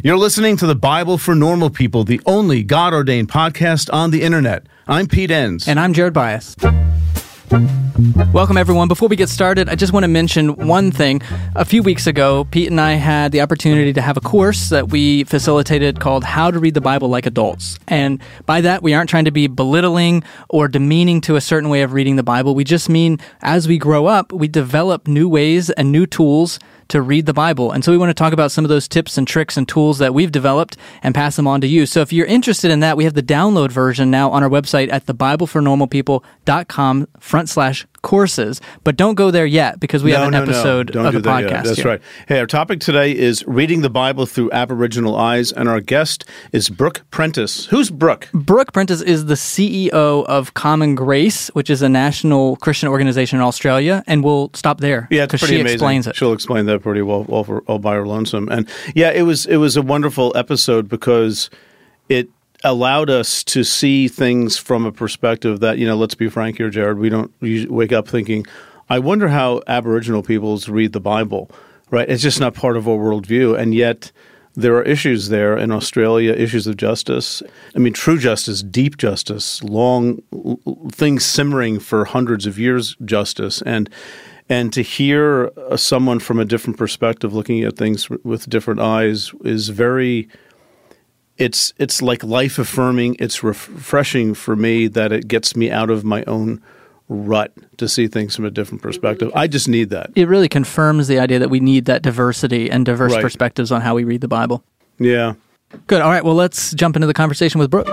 You're listening to the Bible for Normal People, the only God ordained podcast on the internet. I'm Pete Enns. And I'm Jared Byas. Welcome, everyone. Before we get started, I just want to mention one thing. A few weeks ago, Pete and I had the opportunity to have a course that we facilitated called How to Read the Bible Like Adults. And by that, we aren't trying to be belittling or demeaning to a certain way of reading the Bible. We just mean as we grow up, we develop new ways and new tools to read the Bible. And so we want to talk about some of those tips and tricks and tools that we've developed and pass them on to you. So if you're interested in that, we have the download version now on our website at thebiblefornormalpeople.com front slash courses, but don't go there yet because we no, have an no, episode no. of the podcast. Yet. That's here. right. Hey, our topic today is reading the Bible through Aboriginal eyes, and our guest is Brooke Prentis. Who's Brooke? Brooke Prentis is the CEO of Common Grace, which is a national Christian organization in Australia, and we'll stop there. Yeah, pretty she amazing. explains it. She'll explain that pretty well, all, for, all by her lonesome. And yeah, it was it was a wonderful episode because it allowed us to see things from a perspective that you know. Let's be frank here, Jared. We don't wake up thinking, "I wonder how Aboriginal peoples read the Bible." Right? It's just not part of our worldview, and yet there are issues there in Australia, issues of justice. I mean, true justice, deep justice, long things simmering for hundreds of years, justice, and and to hear uh, someone from a different perspective looking at things with different eyes is very it's it's like life affirming it's refreshing for me that it gets me out of my own rut to see things from a different perspective. I just need that. It really confirms the idea that we need that diversity and diverse Right. perspectives on how we read the bible. Yeah. Good. All right well let's jump into the conversation with brooke.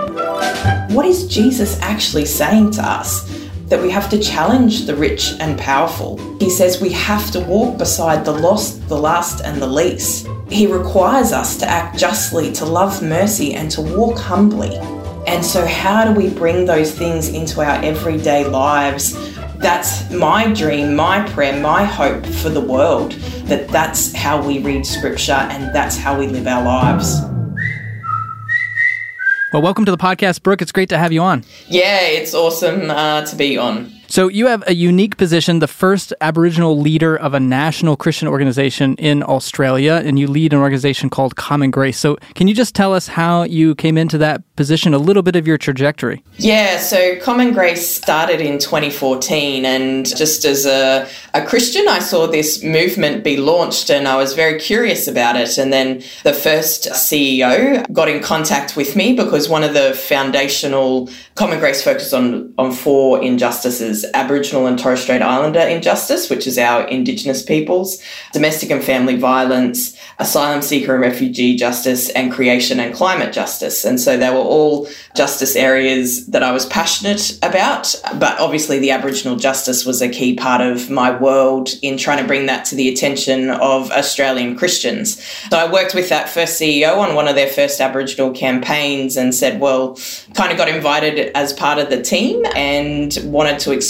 What is Jesus actually saying to us? That we have to challenge the rich and powerful. He says we have to walk beside the lost, the last, and the least. He requires us to act justly, to love mercy, and to walk humbly. And so, how do we bring those things into our everyday lives? That's my dream, my prayer, my hope for the world. That that's how we read scripture and that's how we live our lives. Well welcome to the podcast brooke it's great to have you on Yeah, it's awesome uh, to be on. So you have a unique position, the first Aboriginal leader of a national Christian organization in Australia, and you lead an organization called Common Grace. So can you just tell us how you came into that position, a little bit of your trajectory? Yeah, so Common Grace started in 2014, and just as a, a Christian, I saw this movement be launched and I was very curious about it. And then the first CEO got in contact with me because one of the foundational Common Grace focused on, on four injustices Aboriginal and Torres Strait Islander injustice, which is our Indigenous peoples, domestic and family violence, asylum seeker and refugee justice, and creation and climate justice. And so they were all justice areas that I was passionate about. But obviously, the Aboriginal justice was a key part of my world in trying to bring that to the attention of Australian Christians. So I worked with that first CEO on one of their first Aboriginal campaigns and said, well, kind of got invited as part of the team and wanted to explore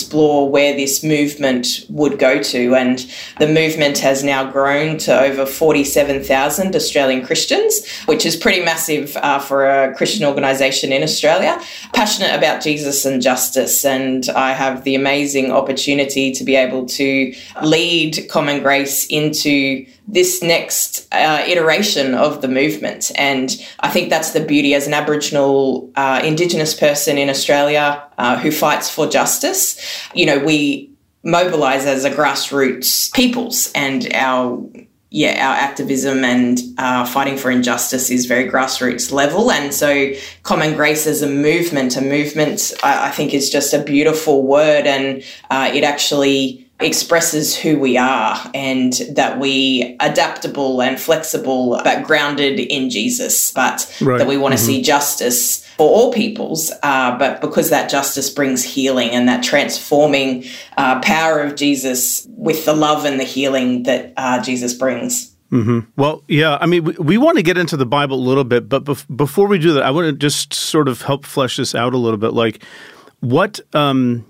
where this movement would go to. And the movement has now grown to over 47,000 Australian Christians, which is pretty massive uh, for a Christian organisation in Australia. Passionate about Jesus and justice, and I have the amazing opportunity to be able to lead Common Grace into this next uh, iteration of the movement. And I think that's the beauty as an Aboriginal uh, Indigenous person in Australia uh, who fights for justice. You know, we mobilize as a grassroots peoples and our yeah, our activism and uh, fighting for injustice is very grassroots level. And so, Common Grace as a movement, a movement, I, I think is just a beautiful word, and uh, it actually expresses who we are and that we adaptable and flexible but grounded in jesus but Right. that we want to see justice for all peoples uh, but because that justice brings healing and that transforming uh, power of jesus with the love and the healing that uh, jesus brings Well, yeah, I mean, we, we want to get into the Bible a little bit, but bef- before we do that, I want to just sort of help flesh this out a little bit. Like, what um,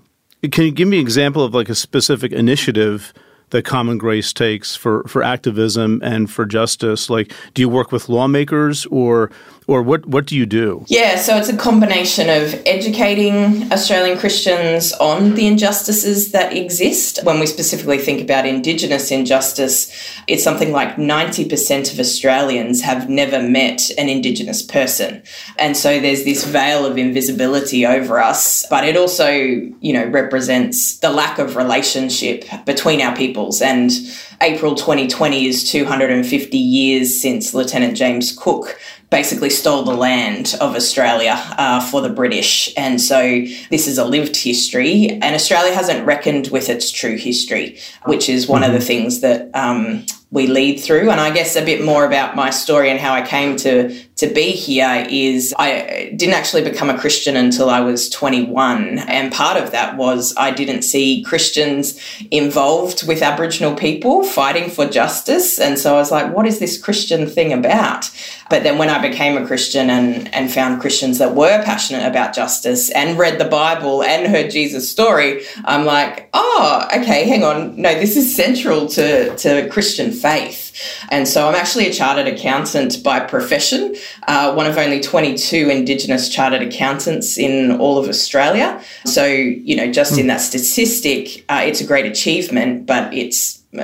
can you give me an example of like a specific initiative that Common Grace takes for, for activism and for justice? Like, do you work with lawmakers or or what, what do you do? Yeah, so it's a combination of educating Australian Christians on the injustices that exist. When we specifically think about Indigenous injustice, it's something like 90% of Australians have never met an Indigenous person. And so there's this veil of invisibility over us, but it also, you know, represents the lack of relationship between our peoples. And April 2020 is 250 years since Lieutenant James Cook basically stole the land of Australia uh, for the British. And so this is a lived history, and Australia hasn't reckoned with its true history, which is one mm-hmm. of the things that um, we lead through. And I guess a bit more about my story and how I came to to be here is I didn't actually become a Christian until I was 21. And part of that was I didn't see Christians involved with Aboriginal people fighting for justice. And so I was like, what is this Christian thing about? But then when I became a Christian and, and found Christians that were passionate about justice and read the Bible and heard Jesus' story, I'm like, oh, okay, hang on. No, this is central to, to Christian faith. And so I'm actually a chartered accountant by profession, uh, one of only 22 Indigenous chartered accountants in all of Australia. So, you know, just in hmm. that statistic, uh, it's a great achievement, but it's uh,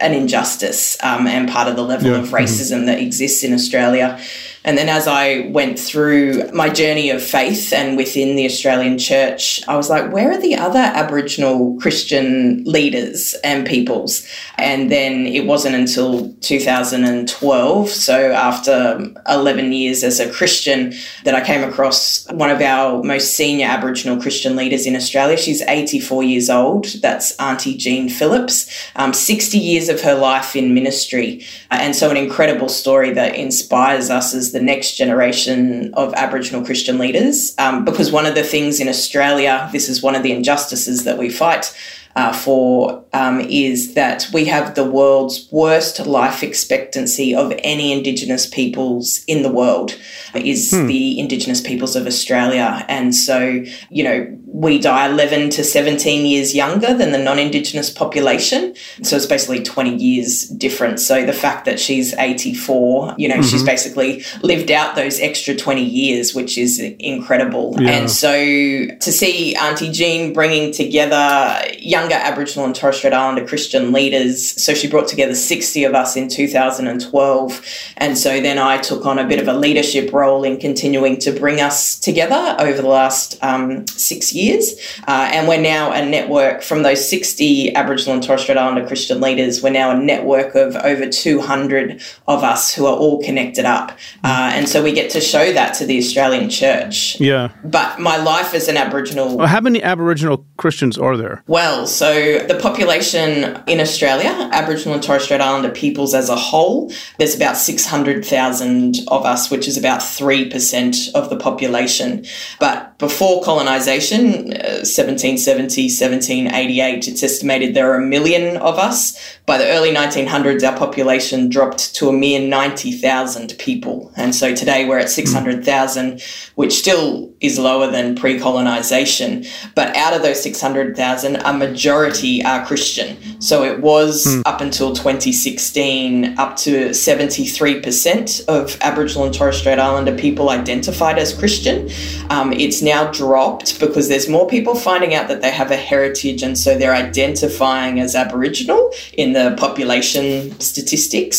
an injustice um, and part of the level yeah. of mm-hmm. racism that exists in Australia. And then as I went through my journey of faith and within the Australian church, I was like, where are the other Aboriginal Christian leaders and peoples? And then it wasn't until 2012, so after 11 years as a Christian, that I came across one of our most senior Aboriginal Christian leaders in Australia. She's 84 years old. That's Auntie Jean Phillips, um, 60 years of her life in ministry. And so, an incredible story that inspires us as the next generation of Aboriginal Christian leaders. Um, because one of the things in Australia, this is one of the injustices that we fight uh, for, um, is that we have the world's worst life expectancy of any Indigenous peoples in the world, is hmm. the Indigenous peoples of Australia. And so, you know, we die 11 to 17 years younger than the non Indigenous population. So it's basically 20 years difference. So the fact that she's 84, you know, mm-hmm. she's basically lived out those extra 20 years, which is incredible. Yeah. And so to see Auntie Jean bringing together younger Aboriginal and Torres Strait Islander Christian leaders, so she brought together 60 of us in 2012. And so then I took on a bit of a leadership role in continuing to bring us together over the last um, six years years. Uh, and we're now a network from those 60 Aboriginal and Torres Strait Islander Christian leaders. We're now a network of over 200 of us who are all connected up. Uh, and so we get to show that to the Australian church. Yeah. But my life as an Aboriginal. Well, how many Aboriginal Christians are there? Well, so the population in Australia, Aboriginal and Torres Strait Islander peoples as a whole, there's about 600,000 of us, which is about 3% of the population. But before colonisation, 1770, uh, 1788, it's estimated there are a million of us. By the early 1900s, our population dropped to a mere 90,000 people. And so today we're at 600,000, which still is lower than pre colonization. But out of those 600,000, a majority are Christian. So it was mm. up until 2016, up to 73% of Aboriginal and Torres Strait Islander people identified as Christian. Um, it's now dropped because there's more people finding out that they have a heritage and so they're identifying as Aboriginal in the population statistics.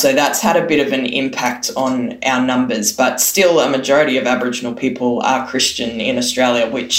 So that's had a bit of an impact on our numbers, but still a majority of Aboriginal people are Christian in Australia, which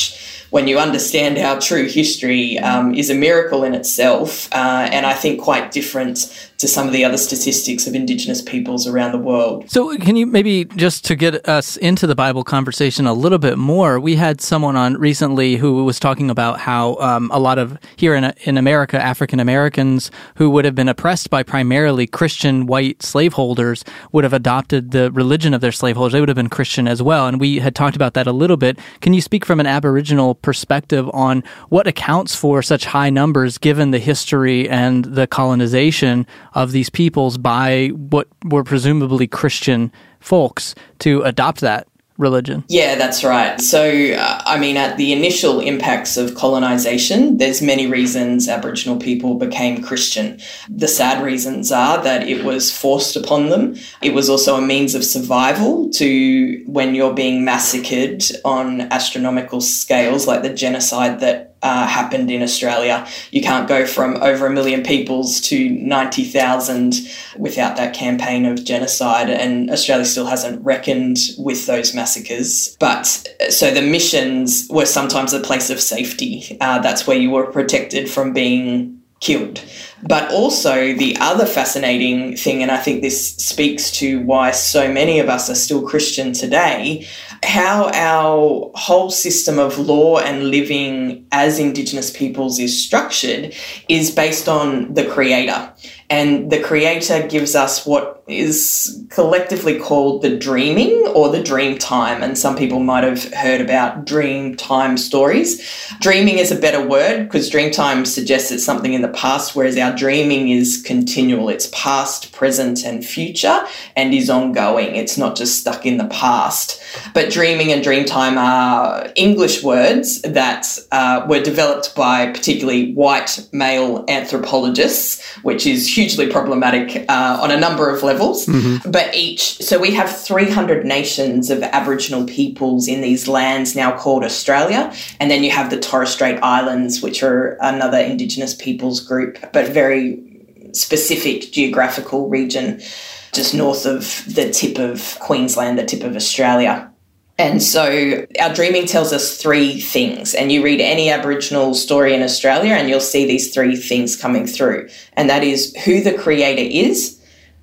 when you understand our true history um, is a miracle in itself, uh, and I think quite different to some of the other statistics of Indigenous peoples around the world. So, can you maybe just to get us into the Bible conversation a little bit more? We had someone on recently who was talking about how um, a lot of here in in America, African Americans who would have been oppressed by primarily Christian white slaveholders would have adopted the religion of their slaveholders. They would have been Christian as well, and we had talked about that a little bit. Can you speak from an Aboriginal perspective on what accounts for such high numbers, given the history and the colonization? Of these peoples by what were presumably Christian folks to adopt that religion. Yeah, that's right. So, uh, I mean, at the initial impacts of colonization, there's many reasons Aboriginal people became Christian. The sad reasons are that it was forced upon them. It was also a means of survival to when you're being massacred on astronomical scales, like the genocide that uh, happened in Australia. You can't go from over a million peoples to 90,000 without that campaign of genocide, and Australia still hasn't reckoned with those massacres. But so the missions were sometimes a place of safety. Uh, that's where you were protected from being killed. But also, the other fascinating thing, and I think this speaks to why so many of us are still Christian today, how our whole system of law and living as Indigenous peoples is structured is based on the Creator. And the Creator gives us what is collectively called the dreaming or the dream time. And some people might have heard about dream time stories. Dreaming is a better word because dream time suggests it's something in the past, whereas our dreaming is continual. It's past, present, and future and is ongoing. It's not just stuck in the past. But dreaming and dream time are English words that uh, were developed by particularly white male anthropologists, which is hugely problematic uh, on a number of levels. Mm-hmm. But each, so we have 300 nations of Aboriginal peoples in these lands now called Australia. And then you have the Torres Strait Islands, which are another Indigenous peoples group, but very specific geographical region just north of the tip of Queensland, the tip of Australia. And so our dreaming tells us three things. And you read any Aboriginal story in Australia and you'll see these three things coming through. And that is who the creator is,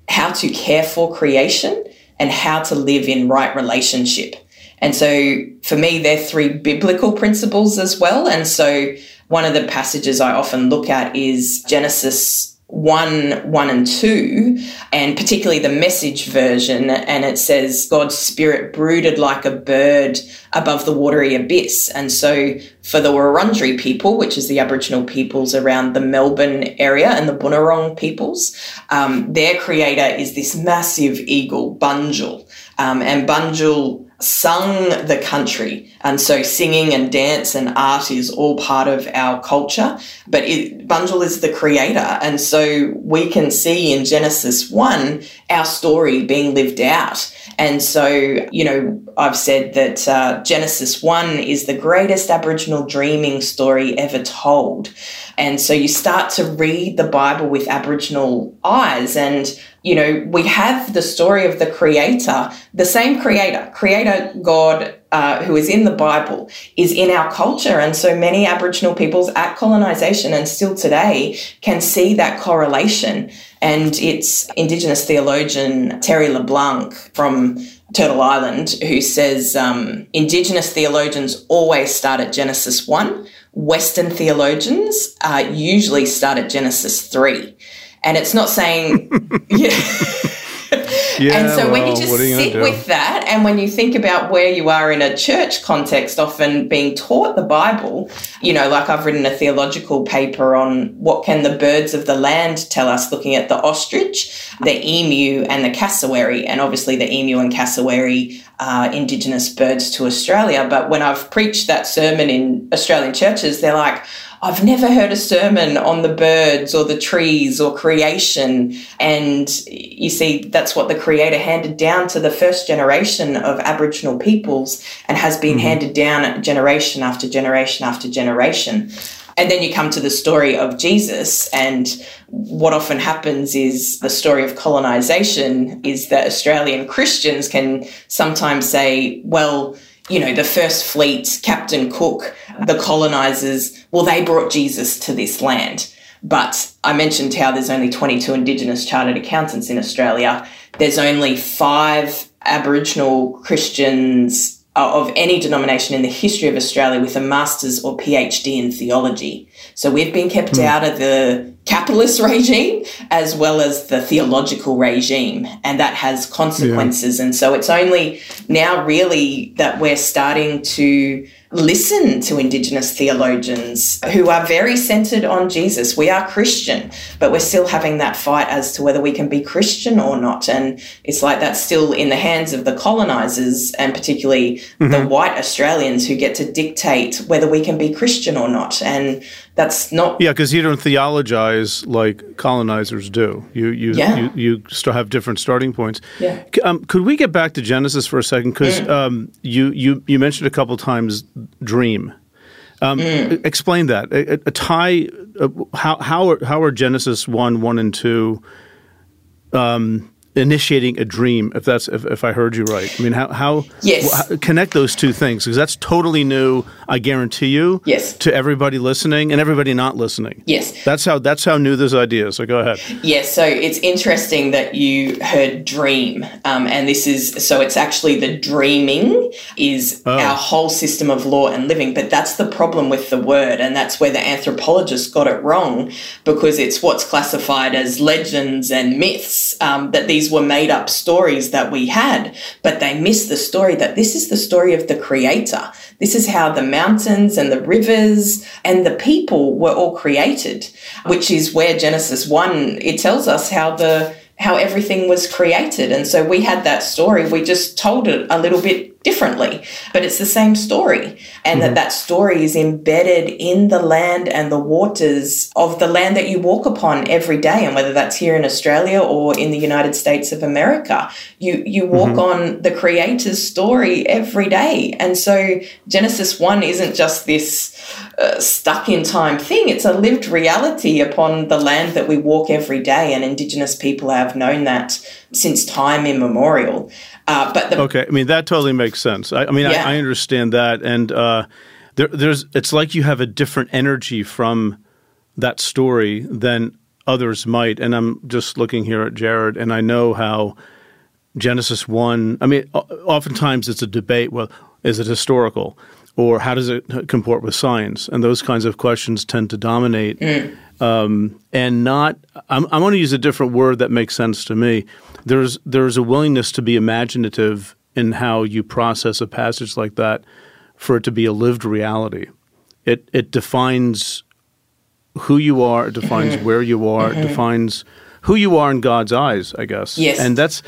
how to care for creation, and how to live in right relationship. And so for me, they're three biblical principles as well. And so one of the passages I often look at is Genesis 1, 1 and 2, and particularly the message version, and it says, God's spirit brooded like a bird above the watery abyss. And so for the Wurundjeri people, which is the Aboriginal peoples around the Melbourne area, and the Bunurong peoples, um, their creator is this massive eagle, Bunjil. Um, and Bunjil sung the country. And so singing and dance and art is all part of our culture. But it, Bunjil is the creator. And so we can see in Genesis 1 our story being lived out. And so, you know, I've said that uh, Genesis 1 is the greatest Aboriginal dreaming story ever told. And so you start to read the Bible with Aboriginal eyes. And, you know, we have the story of the Creator, the same Creator, Creator God uh, who is in the Bible, is in our culture. And so many Aboriginal peoples at colonization and still today can see that correlation. And it's Indigenous theologian Terry LeBlanc from Turtle Island who says um, Indigenous theologians always start at Genesis 1 Western theologians uh, usually start at Genesis 3. And it's not saying, yeah. Yeah. and so well, when you just you sit with that, and when you think about where you are in a church context, often being taught the Bible, you know, like I've written a theological paper on what can the birds of the land tell us, looking at the ostrich, the emu, and the cassowary. And obviously, the emu and cassowary uh, Indigenous birds to Australia. But when I've preached that sermon in Australian churches, they're like, I've never heard a sermon on the birds or the trees or creation. And you see, that's what the Creator handed down to the first generation of Aboriginal peoples and has been mm-hmm. handed down generation after generation after generation. And then you come to the story of Jesus, and what often happens is the story of colonization is that Australian Christians can sometimes say, well, you know, the first fleet, Captain Cook, the colonizers, well, they brought Jesus to this land. But I mentioned how there's only 22 Indigenous chartered accountants in Australia. There's only five Aboriginal Christians uh, of any denomination in the history of Australia with a master's or PhD in theology. So we've been kept mm. out of the capitalist regime as well as the theological regime and that has consequences yeah. and so it's only now really that we're starting to listen to Indigenous theologians who are very centered on Jesus. We are Christian, but we're still having that fight as to whether we can be Christian or not. And it's like that's still in the hands of the colonizers and particularly mm-hmm. the white Australians who get to dictate whether we can be Christian or not. And that's not yeah because you don't theologize like colonizers do you you, yeah. you you still have different starting points yeah um, could we get back to genesis for a second because mm. um, you you you mentioned a couple times dream um, mm. explain that a, a tie uh, how how are, how are genesis 1 1 and 2 um, initiating a dream if that's if, if i heard you right. I mean how how, yes. how connect those two things because that's totally new i guarantee you yes. to everybody listening and everybody not listening. Yes. That's how that's how new this idea is so go ahead. Yes so it's interesting that you heard dream um, and this is so it's actually the dreaming is oh. our whole system of law and living but that's the problem with the word and that's where the anthropologists got it wrong because it's what's classified as legends and myths um, that these these were made up stories that we had, but they missed the story that this is the story of the creator. This is how the mountains and the rivers and the people were all created, which is where Genesis 1, it tells us how the how everything was created. And so we had that story. We just told it a little bit differently, but it's the same story. And mm-hmm. that that story is embedded in the land and the waters of the land that you walk upon every day. And whether that's here in Australia or in the United States of America, you, you walk mm-hmm. on the creator's story every day. And so Genesis 1 isn't just this uh, stuck in time thing. It's a lived reality upon the land that we walk every day. And Indigenous people have known that since time immemorial. Uh, but the, okay, I mean that totally makes sense. I, I mean yeah. I, I, understand that, and uh, there, there's it's like you have a different energy from that story than others might. And I'm just looking here at Jared, and I know how Genesis one. I mean, oftentimes it's a debate. Well, is it historical? Or how does it comport with science? And those kinds of questions tend to dominate. Mm. Um, and not, I'm, I'm going to use a different word that makes sense to me there's there's a willingness to be imaginative in how you process a passage like that for it to be a lived reality. It it defines who you are, it defines mm-hmm. where you are, mm-hmm. it defines who you are in God's eyes, I guess. Yes. And that's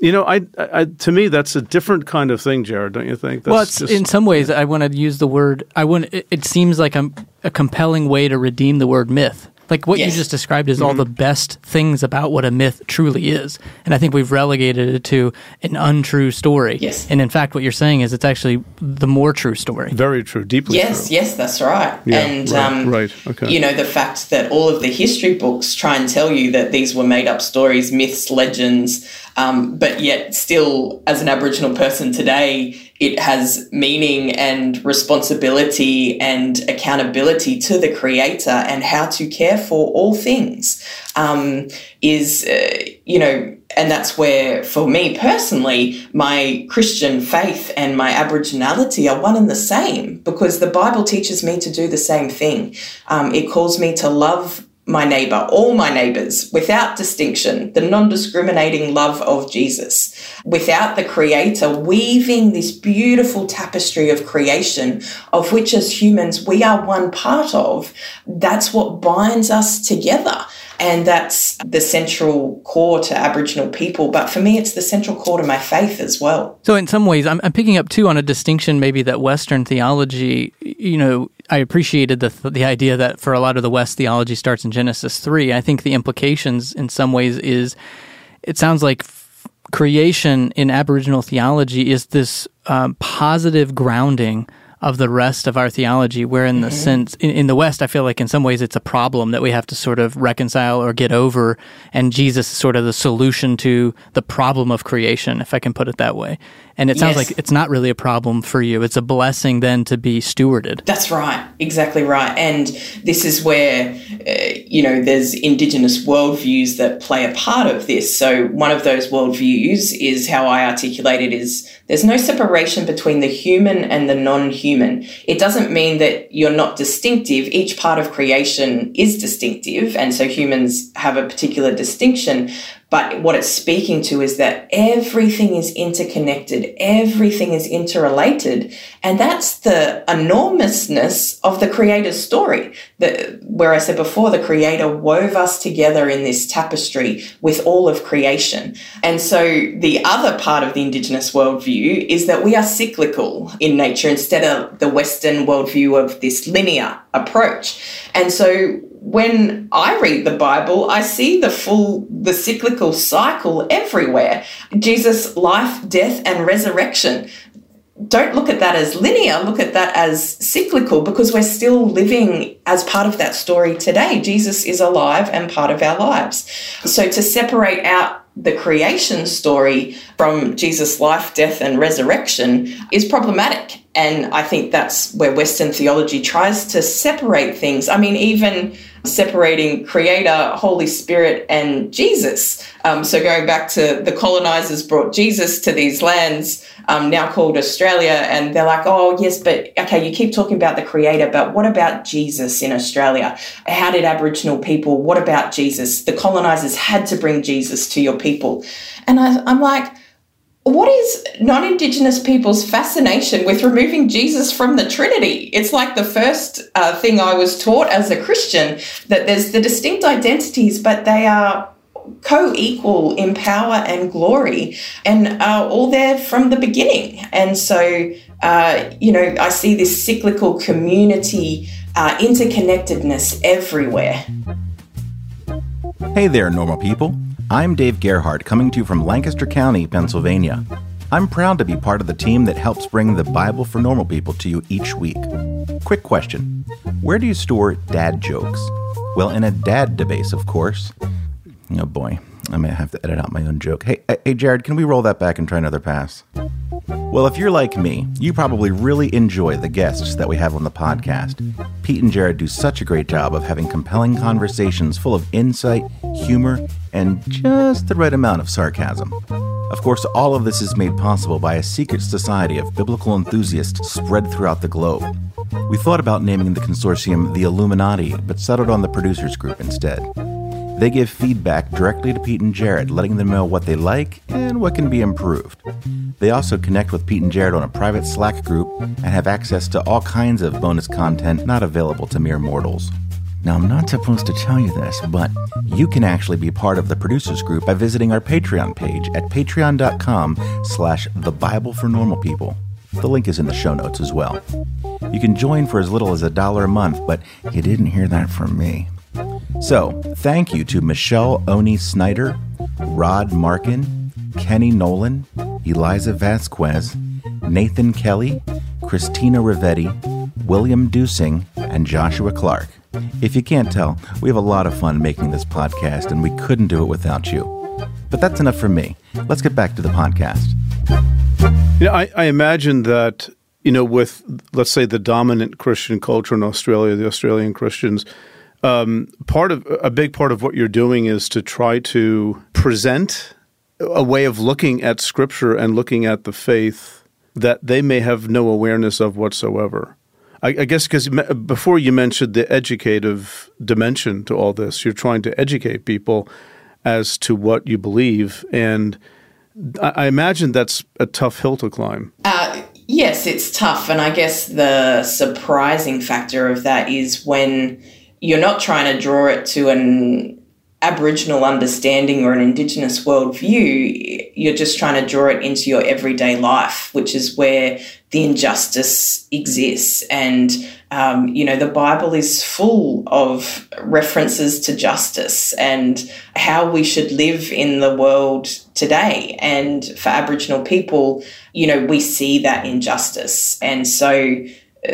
you know, I, I, to me that's a different kind of thing, Jared. Don't you think? That's well, just, in some ways, I want to use the word. I want. It, it seems like a, a compelling way to redeem the word myth. Like what yes. you just described is mm-hmm. all the best things about what a myth truly is. And I think we've relegated it to an untrue story. Yes. And in fact, what you're saying is it's actually the more true story. Very true, deeply yes, true. Yes, that's right. Yeah, and, right, um, right, okay. you know, the fact that all of the history books try and tell you that these were made up stories, myths, legends, um, but yet still, as an Aboriginal person today, it has meaning and responsibility and accountability to the creator and how to care for all things um, is, uh, you know, and that's where, for me personally, my Christian faith and my Aboriginality are one and the same because the Bible teaches me to do the same thing. Um, it calls me to love my neighbor, all my neighbors, without distinction, the non discriminating love of Jesus, without the Creator weaving this beautiful tapestry of creation, of which as humans we are one part of. That's what binds us together. And that's the central core to Aboriginal people. But for me, it's the central core to my faith as well. So, in some ways, I'm, I'm picking up too on a distinction maybe that Western theology, you know, I appreciated the the idea that for a lot of the West, theology starts in Genesis three. I think the implications, in some ways, is it sounds like creation in Aboriginal theology is this um, positive grounding of the rest of our theology. Where in the mm-hmm. sense in, in, the West, I feel like in some ways it's a problem that we have to sort of reconcile or get over, and Jesus is sort of the solution to the problem of creation, if I can put it that way. And it sounds yes. like it's not really a problem for you. It's a blessing then to be stewarded. That's right, exactly right. And this is where uh, you know there's indigenous worldviews that play a part of this. So one of those worldviews is how I articulate it is there's no separation between the human and the non-human human. It doesn't mean that you're not distinctive. Each part of creation is distinctive, and so humans have a particular distinction. But what it's speaking to is that everything is interconnected, everything is interrelated. And that's the enormousness of the creator's story. The, where I said before, the creator wove us together in this tapestry with all of creation. And so the other part of the indigenous worldview is that we are cyclical in nature instead of the Western worldview of this linear approach. And so when I read the Bible, I see the full, the cyclical cycle everywhere. Jesus' life, death, and resurrection. Don't look at that as linear, look at that as cyclical because we're still living as part of that story today. Jesus is alive and part of our lives. So to separate out the creation story from Jesus' life, death, and resurrection is problematic. And I think that's where Western theology tries to separate things. I mean, even separating Creator, Holy Spirit, and Jesus. Um, so going back to the colonizers brought Jesus to these lands, um, now called Australia, and they're like, oh, yes, but okay, you keep talking about the Creator, but what about Jesus in Australia? How did Aboriginal people, what about Jesus? The colonizers had to bring Jesus to your people. And I, I'm like, what is non Indigenous people's fascination with removing Jesus from the Trinity? It's like the first uh, thing I was taught as a Christian that there's the distinct identities, but they are co equal in power and glory and are all there from the beginning. And so, uh, you know, I see this cyclical community uh, interconnectedness everywhere. Hey there, normal people. I'm Dave Gerhardt, coming to you from Lancaster County, Pennsylvania. I'm proud to be part of the team that helps bring the Bible for normal people to you each week. Quick question Where do you store dad jokes? Well, in a dad debase, of course. Oh boy, I may have to edit out my own joke. Hey, uh, hey, Jared, can we roll that back and try another pass? Well, if you're like me, you probably really enjoy the guests that we have on the podcast. Pete and Jared do such a great job of having compelling conversations full of insight, humor, and just the right amount of sarcasm. Of course, all of this is made possible by a secret society of biblical enthusiasts spread throughout the globe. We thought about naming the consortium the Illuminati, but settled on the Producers Group instead. They give feedback directly to Pete and Jared, letting them know what they like and what can be improved. They also connect with Pete and Jared on a private Slack group and have access to all kinds of bonus content not available to mere mortals. Now, I'm not supposed to tell you this, but you can actually be part of the producers group by visiting our Patreon page at patreon.com slash the Bible for Normal People. The link is in the show notes as well. You can join for as little as a dollar a month, but you didn't hear that from me. So, thank you to Michelle Oni Snyder, Rod Markin, Kenny Nolan, Eliza Vasquez, Nathan Kelly, Christina Rivetti, William Dusing, and Joshua Clark. If you can't tell, we have a lot of fun making this podcast, and we couldn't do it without you. But that's enough for me. Let's get back to the podcast. You know, I, I imagine that, you know, with, let's say, the dominant Christian culture in Australia, the Australian Christians, um, part of a big part of what you're doing is to try to present a way of looking at Scripture and looking at the faith that they may have no awareness of whatsoever. I, I guess because before you mentioned the educative dimension to all this, you're trying to educate people as to what you believe, and I, I imagine that's a tough hill to climb. Uh, yes, it's tough, and I guess the surprising factor of that is when you're not trying to draw it to an Aboriginal understanding or an Indigenous worldview, you're just trying to draw it into your everyday life, which is where the injustice exists. And, um, you know, the Bible is full of references to justice and how we should live in the world today. And for Aboriginal people, you know, we see that injustice. And so uh,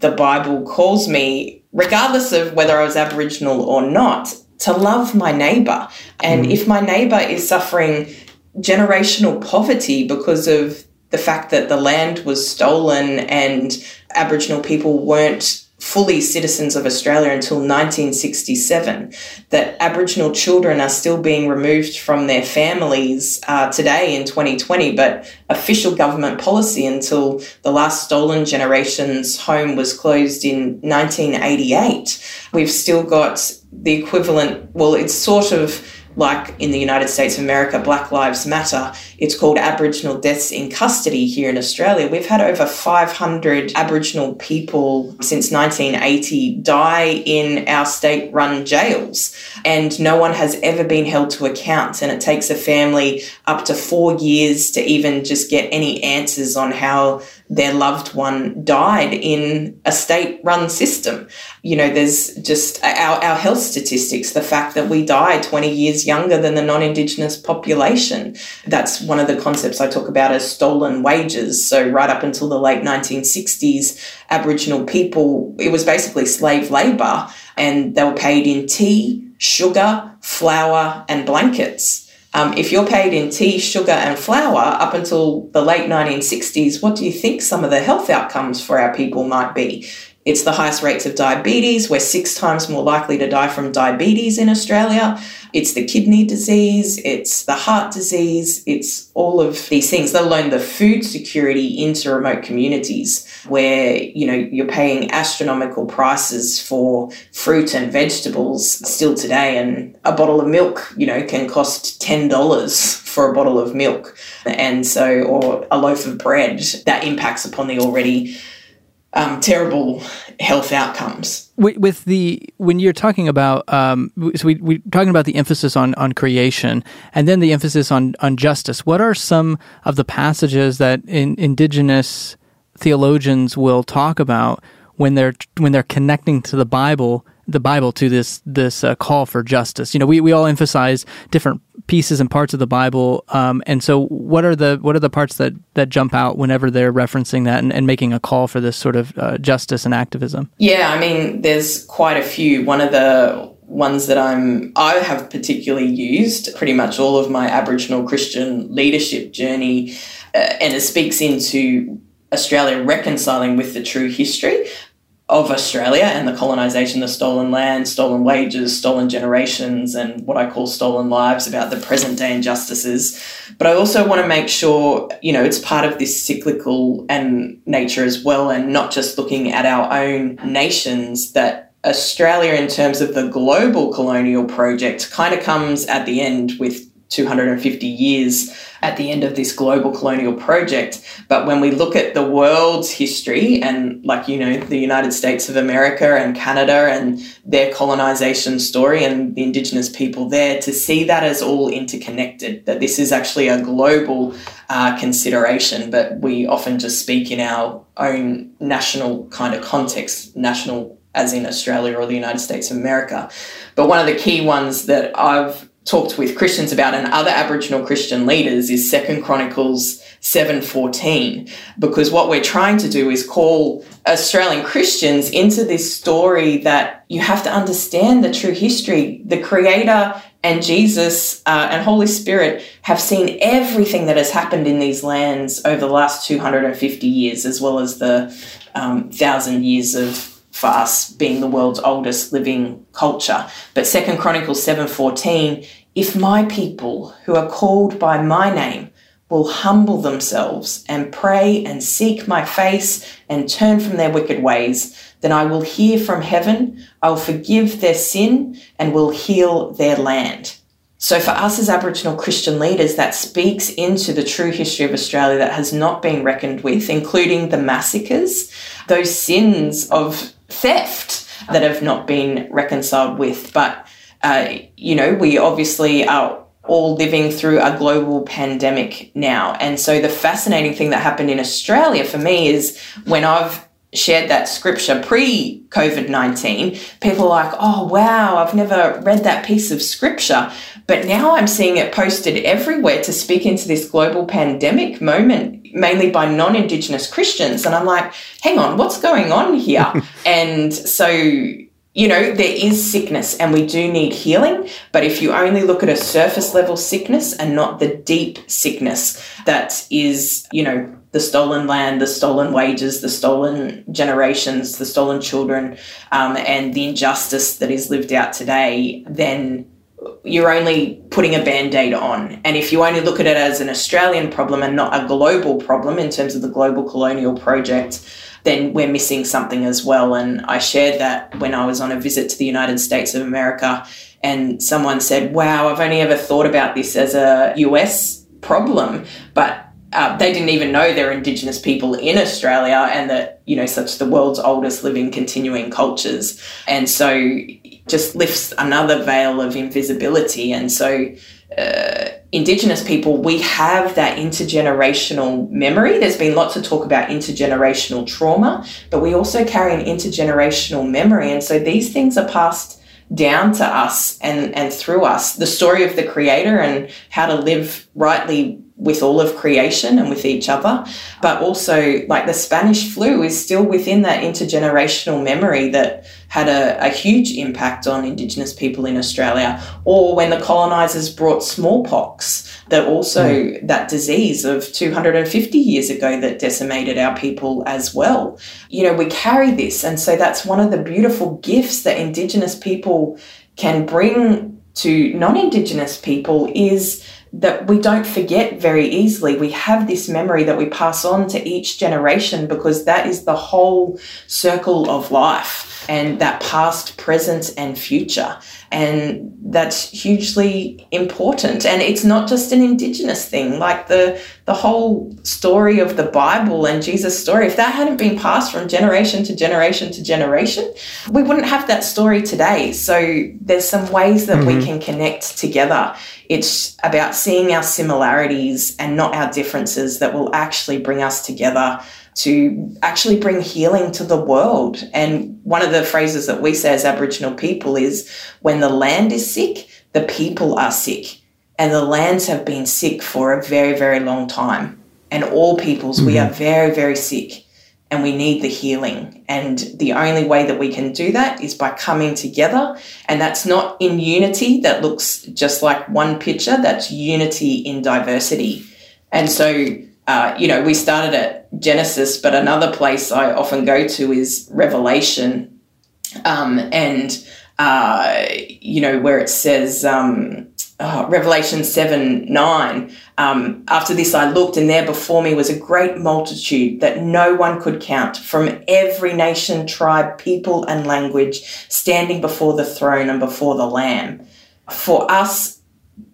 the Bible calls me, regardless of whether I was Aboriginal or not, to love my neighbor. And mm. if my neighbor is suffering generational poverty because of the fact that the land was stolen and Aboriginal people weren't fully citizens of Australia until 1967, that Aboriginal children are still being removed from their families uh, today in 2020, but official government policy until the last stolen generation's home was closed in 1988. We've still got the equivalent, well, it's sort of like in the United States of America, Black Lives Matter. It's called Aboriginal Deaths in Custody here in Australia. We've had over 500 Aboriginal people since 1980 die in our state run jails, and no one has ever been held to account. And it takes a family up to four years to even just get any answers on how their loved one died in a state run system. You know, there's just uh, our, our health statistics, the fact that we die 20 years younger than the non Indigenous population. That's one of the concepts I talk about as stolen wages. So, right up until the late 1960s, Aboriginal people, it was basically slave labour, and they were paid in tea, sugar, flour, and blankets. Um, if you're paid in tea, sugar, and flour up until the late 1960s, what do you think some of the health outcomes for our people might be? It's the highest rates of diabetes. We're six times more likely to die from diabetes in Australia. It's the kidney disease, it's the heart disease, it's all of these things, let alone the food security into remote communities where, you know, you're paying astronomical prices for fruit and vegetables still today. And a bottle of milk, you know, can cost $10 for a bottle of milk. And so, or a loaf of bread that impacts upon the already um, terrible health outcomes. With the when you're talking about um, so we we talking about the emphasis on on creation and then the emphasis on on justice. What are some of the passages that in, indigenous theologians will talk about when they're when they're connecting to the Bible the Bible to this this uh, call for justice. You know, we, we all emphasize different pieces and parts of the Bible, um, and so what are the what are the parts that that jump out whenever they're referencing that and, and making a call for this sort of uh, justice and activism? Yeah, I mean, there's quite a few. One of the ones that I'm I have particularly used pretty much all of my Aboriginal Christian leadership journey, uh, and it speaks into Australia reconciling with the true history of Australia and the colonisation, the stolen land, stolen wages, stolen generations, and what I call stolen lives about the present day injustices. But I also want to make sure, you know, it's part of this cyclical and nature as well, and not just looking at our own nations that Australia, in terms of the global colonial project, kind of comes at the end with 250 years at the end of this global colonial project. But when we look at the world's history and, like, you know, the United States of America and Canada and their colonization story and the Indigenous people there, to see that as all interconnected, that this is actually a global uh, consideration, but we often just speak in our own national kind of context, national as in Australia or the United States of America. But one of the key ones that I've talked with Christians about and other Aboriginal Christian leaders is Second Chronicles 7:14 because what we're trying to do is call Australian Christians into this story that you have to understand the true history. The creator and Jesus uh, and Holy Spirit have seen everything that has happened in these lands over the last 250 years as well as the um, thousand years of for us being the world's oldest living culture. But Second Chronicles 7:14, if my people who are called by my name will humble themselves and pray and seek my face and turn from their wicked ways, then I will hear from heaven, I will forgive their sin and will heal their land. So, for us as Aboriginal Christian leaders, that speaks into the true history of Australia that has not been reckoned with, including the massacres, those sins of theft that have not been reconciled with. But, uh, you know, we obviously are all living through a global pandemic now. And so the fascinating thing that happened in Australia for me is when I've shared that scripture pre COVID 19, people are like, oh, wow, I've never read that piece of scripture. But now I'm seeing it posted everywhere to speak into this global pandemic moment, mainly by non Indigenous Christians. And I'm like, hang on, what's going on here? and so you know, there is sickness and we do need healing. But if you only look at a surface level sickness and not the deep sickness that is, you know, the stolen land, the stolen wages, the stolen generations, the stolen children, um, and the injustice that is lived out today, then you're only putting a band aid on. And if you only look at it as an Australian problem and not a global problem in terms of the global colonial project, then we're missing something as well. And I shared that when I was on a visit to the United States of America, and someone said, Wow, I've only ever thought about this as a US problem, but uh, they didn't even know there are Indigenous people in Australia and that, you know, such the world's oldest living continuing cultures. And so just lifts another veil of invisibility. And so uh, Indigenous people, we have that intergenerational memory. There's been lots of talk about intergenerational trauma, but we also carry an intergenerational memory. And so these things are passed down to us and, and through us. The story of the Creator and how to live rightly with all of creation and with each other. But also, like the Spanish flu is still within that intergenerational memory that had a, a, huge impact on Indigenous people in Australia. Or when the colonisers brought smallpox, that also mm. that disease of 250 years ago that decimated our people as well. You know, we carry this. And so that's one of the beautiful gifts that Indigenous people can bring to non Indigenous people is that we don't forget very easily. We have this memory that we pass on to each generation because that is the whole circle of life and that past, present, and future. And that's hugely important. And it's not just an indigenous thing, like the the whole story of the Bible and Jesus' story, if that hadn't been passed from generation to generation to generation, we wouldn't have that story today. So there's some ways that mm-hmm. we can connect together. It's about seeing our similarities and not our differences that will actually bring us together to actually bring healing to the world. And one of the phrases that we say as Aboriginal people is when the land is sick, the people are sick. And the lands have been sick for a very, very long time. And all peoples, mm-hmm. we are very, very sick and we need the healing. And the only way that we can do that is by coming together. And that's not in unity that looks just like one picture, that's unity in diversity. And so, uh, you know, we started at Genesis, but another place I often go to is Revelation. Um, and, uh, you know, where it says, um, oh, Revelation 7 9. Um, after this, I looked, and there before me was a great multitude that no one could count from every nation, tribe, people, and language standing before the throne and before the Lamb. For us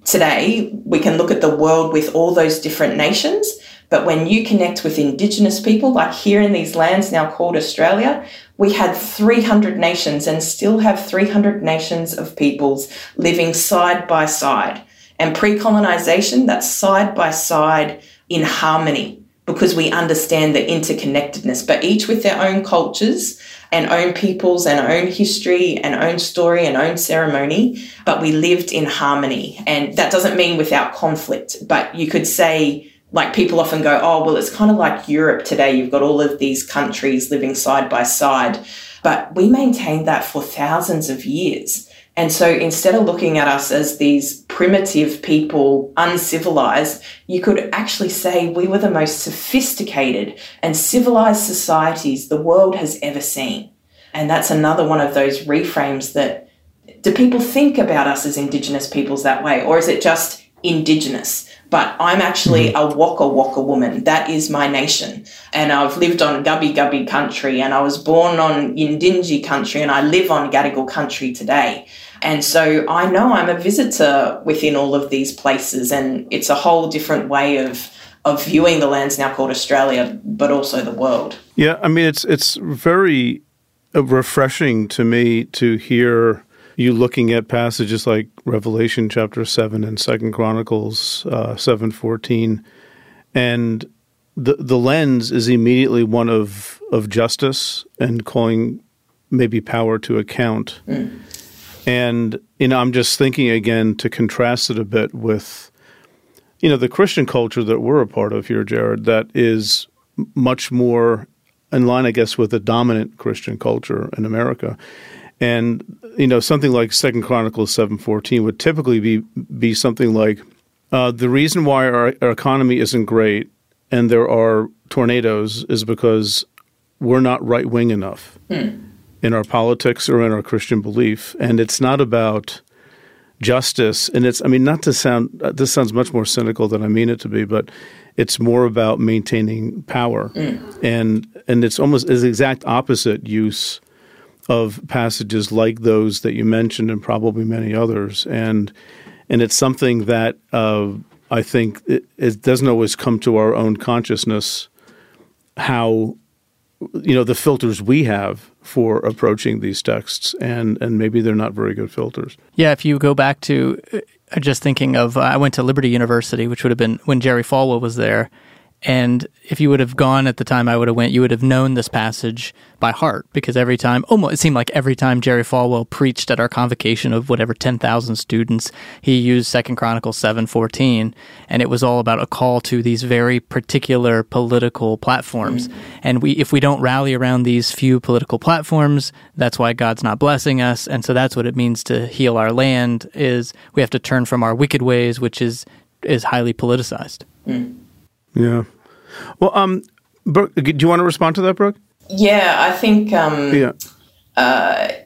today, we can look at the world with all those different nations. But when you connect with Indigenous people, like here in these lands now called Australia, we had 300 nations and still have 300 nations of peoples living side by side. And pre colonization, that's side by side in harmony because we understand the interconnectedness, but each with their own cultures and own peoples and own history and own story and own ceremony, but we lived in harmony. And that doesn't mean without conflict, but you could say like people often go, oh, well, it's kind of like Europe today. You've got all of these countries living side by side. But we maintained that for thousands of years. And so instead of looking at us as these primitive people, uncivilized, you could actually say we were the most sophisticated and civilized societies the world has ever seen. And that's another one of those reframes that do people think about us as Indigenous peoples that way? Or is it just Indigenous? But I'm actually mm-hmm. a Waka Waka woman. That is my nation. And I've lived on Gubbi Gubbi country and I was born on Yidinji country and I live on Gadigal country today. And so I know I'm a visitor within all of these places and it's a whole different way of of viewing the lands now called Australia, but also the world. Yeah, I mean it's it's very refreshing to me to hear you looking at passages like Revelation chapter seven and Second Chronicles uh, seven fourteen, and the the lens is immediately one of of justice and calling maybe power to account. Mm. And you know, I'm just thinking again to contrast it a bit with you know the Christian culture that we're a part of here, Jared. That is much more in line, I guess, with the dominant Christian culture in America And you know, something like Second Chronicles seven fourteen would typically be be something like uh, the reason why our, our economy isn't great and there are tornadoes is because we're not right wing enough in our politics or in our Christian belief, and it's not about justice. And it's, I mean, not to sound, this sounds much more cynical than I mean it to be, but it's more about maintaining power, and and it's almost as exact opposite use of passages like those that you mentioned, and probably many others, and and it's something that uh, I think it, it doesn't always come to our own consciousness how you know the filters we have for approaching these texts and and maybe they're not very good filters. Yeah, if you go back to uh, just thinking of, uh, I went to Liberty University, which would have been when Jerry Falwell was there, and if you would have gone at the time I would have went, you would have known this passage by heart because every time, almost it seemed like every time Jerry Falwell preached at our convocation of whatever ten thousand students, he used Second Chronicles seven fourteen, and it was all about a call to these very particular political platforms. Mm-hmm. And we, if we don't rally around these few political platforms, that's why God's not blessing us. And so that's what it means to heal our land. Is we have to turn from our wicked ways, which is is highly politicized. Hmm. Yeah. Well um brooke do you want to respond to that brooke? Yeah, I think um, yeah.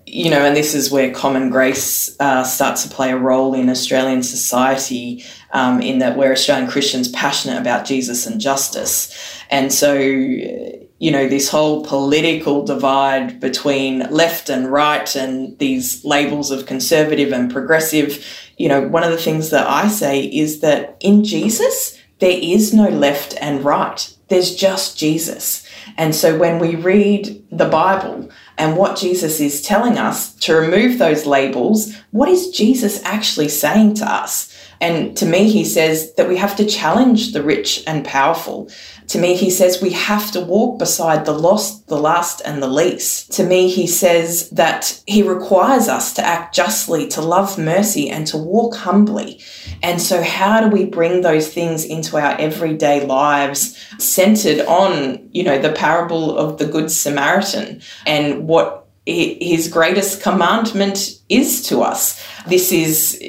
you know, and this is where common grace uh, starts to play a role in Australian society, um, in that we're Australian Christians passionate about Jesus and justice. And so, you know, this whole political divide between left and right and these labels of conservative and progressive, you know, one of the things that I say is that in Jesus, there is no left and right. There's just Jesus. And so when we read the Bible and what Jesus is telling us to remove those labels, what is Jesus actually saying to us? And to me, he says that we have to challenge the rich and powerful. To me, he says we have to walk beside the lost, the last, and the least. To me, he says that he requires us to act justly, to love mercy, and to walk humbly. And so, how do we bring those things into our everyday lives, centered on, you know, the parable of the Good Samaritan and what his greatest commandment is to us? This is,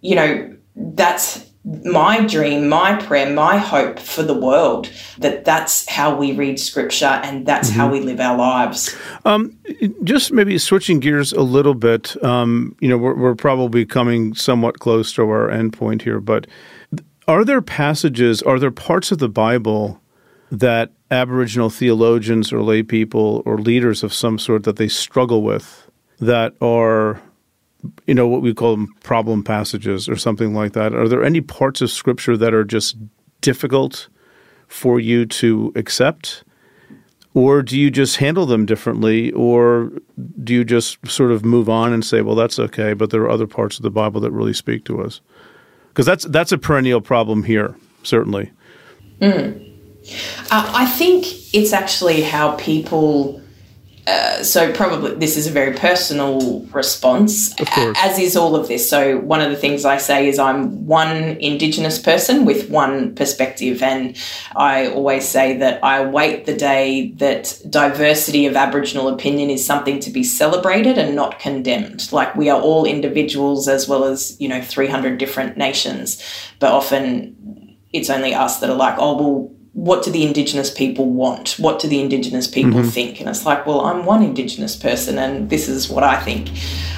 you know, that's my dream, my prayer, my hope for the world that that's how we read scripture and that's how we live our lives. just maybe switching gears a little bit um, you know we're, we're probably coming somewhat close to our end point here but are there passages are there parts of the bible that aboriginal theologians or lay people or leaders of some sort that they struggle with that are you know what we call them problem passages or something like that. Are there any parts of scripture that are just difficult for you to accept? Or do you just handle them differently? Or do you just sort of move on and say well that's okay but there are other parts of the bible that really speak to us? Because that's that's a perennial problem here certainly. Uh, I think it's actually how people. Uh, so probably this is a very personal response, as is all of this. So one of the things I say is I'm one Indigenous person with one perspective, and I always say that I wait the day that diversity of Aboriginal opinion is something to be celebrated and not condemned. Like we are all individuals as well as you know 300 different nations, but often it's only us that are like, oh, well, what do the Indigenous people want? What do the Indigenous people think? And it's like, well, I'm one Indigenous person and this is what I think.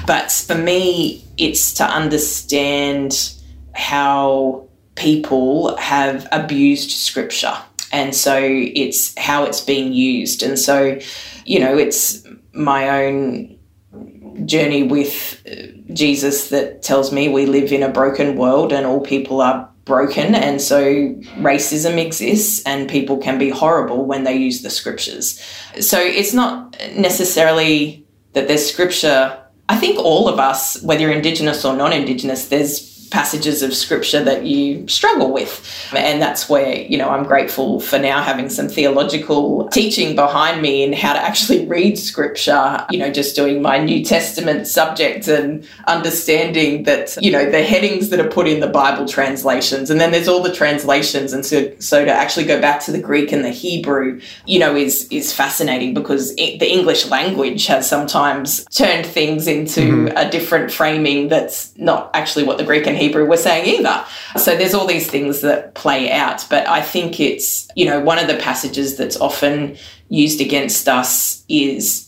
But for me, it's to understand how people have abused scripture. And so it's how it's being used. And so, you know, it's my own journey with uh, Jesus that tells me we live in a broken world and all people are broken and so racism exists and people can be horrible when they use the scriptures. So it's not necessarily that there's scripture I think all of us, whether you're Indigenous or non Indigenous, there's passages of scripture that you struggle with. And that's where, you know, I'm grateful for now having some theological teaching behind me in how to actually read scripture, you know, just doing my New Testament subject and understanding that, you know, the headings that are put in the Bible translations, and then there's all the translations. And so, so to actually go back to the Greek and the Hebrew, you know, is, is fascinating because it, the English language has sometimes turned things into mm-hmm. a different framing that's not actually what the Greek and Hebrew were saying either. So there's all these things that play out. But I think it's, you know, one of the passages that's often used against us is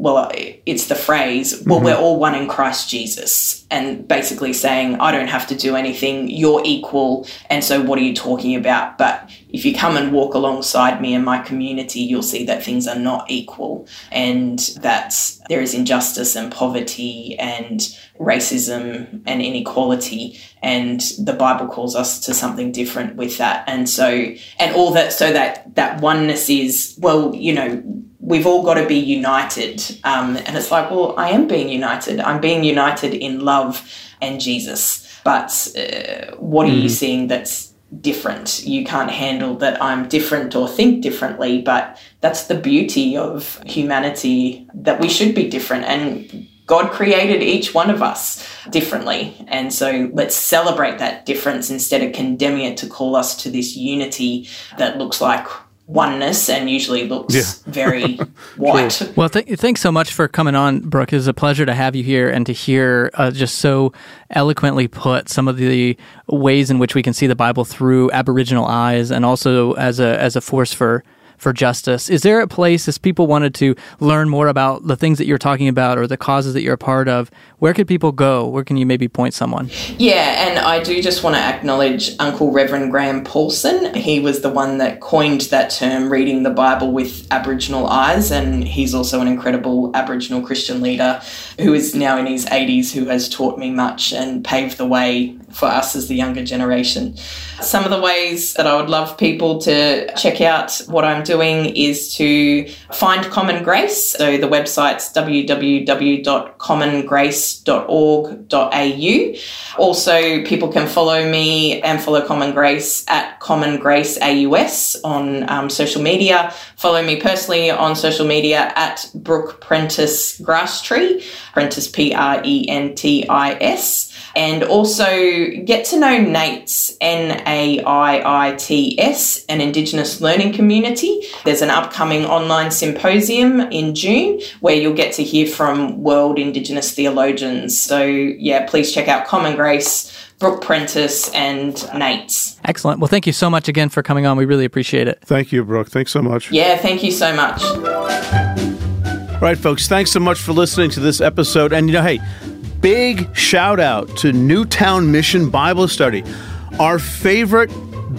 well, it's the phrase, well, mm-hmm. we're all one in Christ Jesus. And basically saying, I don't have to do anything, you're equal. And so what are you talking about? But if you come and walk alongside me in my community, you'll see that things are not equal and that there is injustice and poverty and racism and inequality. And the Bible calls us to something different with that. And so, and all that, so that that oneness is, well, you know, we've all got to be united. Um, and it's like, well, I am being united. I'm being united in love and Jesus. But uh, what mm. are you mm. seeing that's different? You can't handle that I'm different or think differently. But that's the beauty of humanity that we should be different. And God created each one of us differently. And so let's celebrate that difference instead of condemning it to call us to this unity that looks like oneness and usually looks yeah. very white. Well, th- thanks so much for coming on, Brooke. It's a pleasure to have you here and to hear uh, just so eloquently put some of the ways in which we can see the Bible through Aboriginal eyes and also as a as a force for for justice. Is there a place, as people wanted to learn more about the things that you're talking about or the causes that you're a part of, where could people go? Where can you maybe point someone? Yeah, and I do just want to acknowledge Uncle Reverend Graham Paulson. He was the one that coined that term, reading the Bible with Aboriginal eyes, and he's also an incredible Aboriginal Christian leader who is now in his 80s who has taught me much and paved the way for us as the younger generation. Some of the ways that I would love people to check out what I'm doing is to find Common Grace. So the website's www.commongrace.org.au. Also, people can follow me and follow Common Grace at Common Grace AUS on um, social media. Follow me personally on social media at Brooke Prentis Grasstree, Prentis P R E N T I S and also get to know NAIITS, N A I I T S, an Indigenous learning community. There's an upcoming online symposium in June where you'll get to hear from world Indigenous theologians. So, yeah, please check out Common Grace. Brooke Prentis and NAIITS. Excellent. Well, thank you so much again for coming on. We really appreciate it. Thank you, Brooke. Thanks so much. Yeah, thank you so much. All right, folks, thanks so much for listening to this episode. And, you know, hey, big shout out to Newtown Mission Bible Study, our favorite,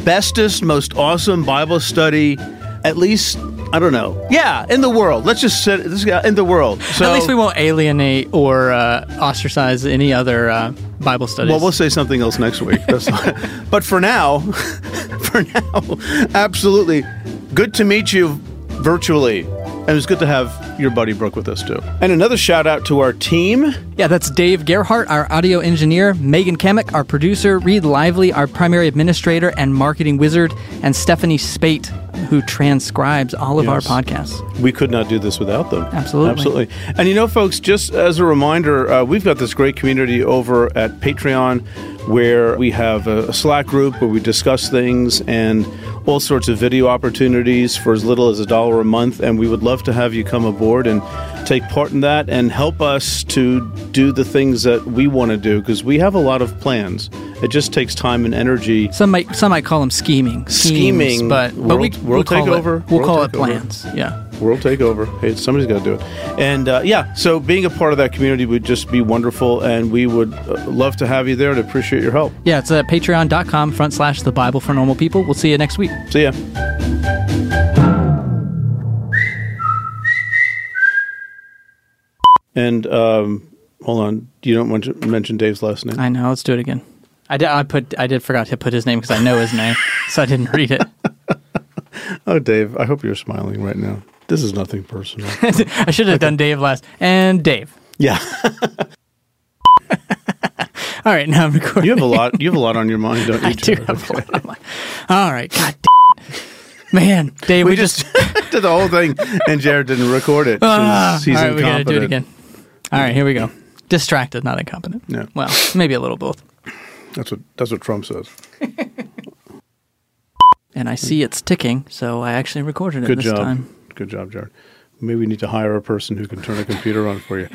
bestest, most awesome Bible study, at least I don't know. Yeah, in the world. Let's just say this guy in the world. So, At least we won't alienate or uh, ostracize any other uh, Bible studies. Well, we'll say something else next week. but for now, for now, absolutely. Good to meet you virtually. And it's good to have your buddy Brooke with us too. And another shout out to our team. Yeah, that's Dave Gerhart, our audio engineer, Megan Cammack, our producer, Reed Lively, our primary administrator and marketing wizard, and Stephanie Spate, who transcribes all of yes. our podcasts. We could not do this without them. Absolutely. Absolutely. And you know, folks, just as a reminder, uh, we've got this great community over at Patreon where we have a Slack group where we discuss things and all sorts of video opportunities for as little as a dollar a month. And we would love to have you come aboard and take part in that and help us to do the things that we want to do because we have a lot of plans. It just takes time and energy. Some might some might call them scheming, scheming, but but we world we'll takeover. It, we'll world call it plans. Yeah world takeover. Hey, somebody's got to do it. And uh, yeah, so being a part of that community would just be wonderful, and we would uh, love to have you there and appreciate your help. Yeah, it's at patreon.com front slash the Bible for normal people. We'll see you next week. See ya. And um, hold on, you don't want to mention Dave's last name. I know. Let's do it again. I did. I put. I did forgot to put his name because I know his name, so I didn't read it. oh, Dave! I hope you're smiling right now. This is nothing personal. I should have done Dave last. And Dave. Yeah. All right, now I'm recording. You have a lot. You have a lot on your mind, don't you? I do have a lot on my- All right, God. Man, Dave, we, We just. just did the whole thing, and Jared didn't record it. He's all right, we gotta do it again. All right, here we go. Distracted, not incompetent. Yeah. Well, maybe a little both. That's what that's what Trump says. And I see it's ticking, so I actually recorded it Good this job. time. Good job, Jared. Maybe we need to hire a person who can turn a computer on for you.